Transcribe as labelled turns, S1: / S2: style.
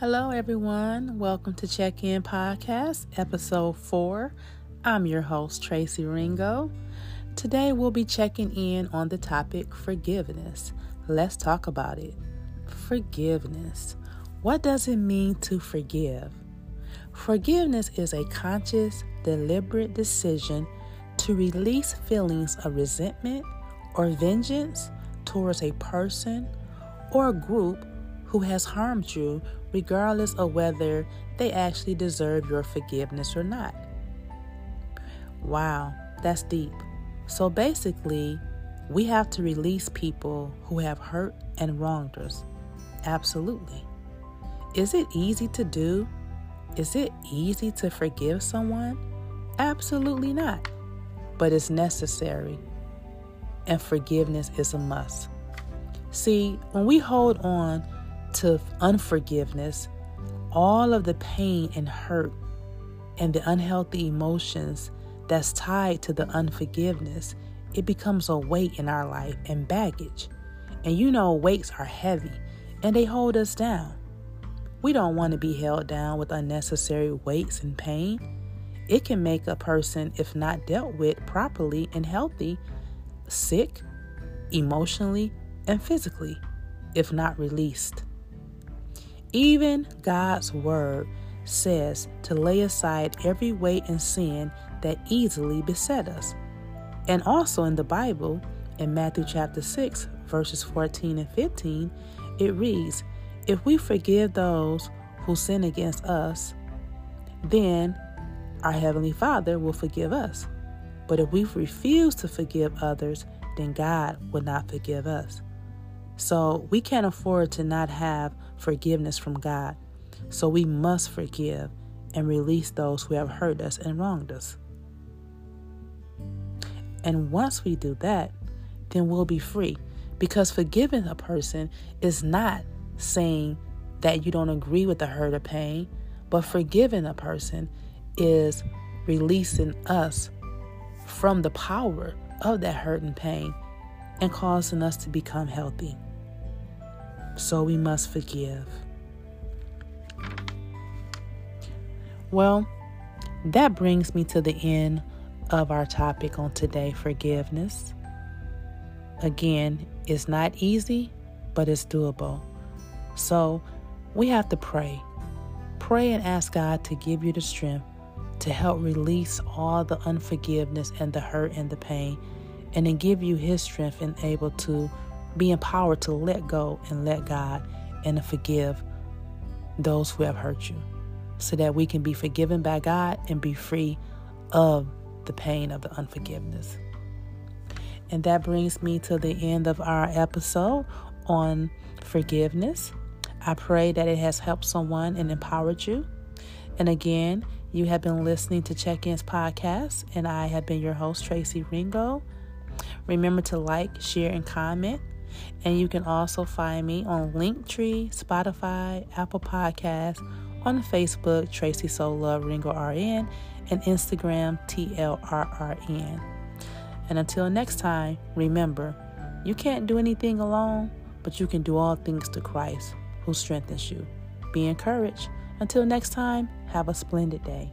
S1: Hello, everyone. Welcome to Check In Podcast, Episode 4. I'm your host, Tracy Ringo. Today, we'll be checking in on the topic forgiveness. Let's talk about it. Forgiveness. What does it mean to forgive? Forgiveness is a conscious, deliberate decision to release feelings of resentment or vengeance towards a person or a group who has harmed you, regardless of whether they actually deserve your forgiveness or not. Wow, that's deep. So basically, we have to release people who have hurt and wronged us. Absolutely. Is it easy to do? Is it easy to forgive someone? Absolutely not. But it's necessary. And forgiveness is a must. See, when we hold on to unforgiveness, all of the pain and hurt and the unhealthy emotions that's tied to the unforgiveness, it becomes a weight in our life and baggage. And you know, weights are heavy and they hold us down. We don't want to be held down with unnecessary weights and pain. It can make a person, if not dealt with properly and healthy, sick emotionally and physically, if not released. Even God's word says to lay aside every weight and sin that easily beset us. And also in the Bible, in Matthew chapter 6, verses 14 and 15, it reads, If we forgive those who sin against us, then our Heavenly Father will forgive us. But if we refuse to forgive others, then God will not forgive us. So we can't afford to not have forgiveness from God. So we must forgive and release those who have hurt us and wronged us. And once we do that, then we'll be free. Because forgiving a person is not saying that you don't agree with the hurt or pain, but forgiving a person is releasing us from the power of that hurt and pain and causing us to become healthy so we must forgive. Well, that brings me to the end of our topic on today forgiveness. Again, it's not easy, but it's doable. So we have to pray. Pray and ask God to give you the strength to help release all the unforgiveness and the hurt and the pain, and then give you His strength and able to be empowered to let go and let God and to forgive those who have hurt you so that we can be forgiven by God and be free of the pain of the unforgiveness. And that brings me to the end of our episode on forgiveness. I pray that it has helped someone and empowered you. And again, you have been listening to Check Ins Podcast, and I have been your host, Tracy Ringo. Remember to like, share, and comment. And you can also find me on Linktree, Spotify, Apple Podcasts, on Facebook, Tracy Soul Love Ringo RN, and Instagram, TLRRN. And until next time, remember, you can't do anything alone, but you can do all things to Christ who strengthens you. Be encouraged. Until next time, have a splendid day.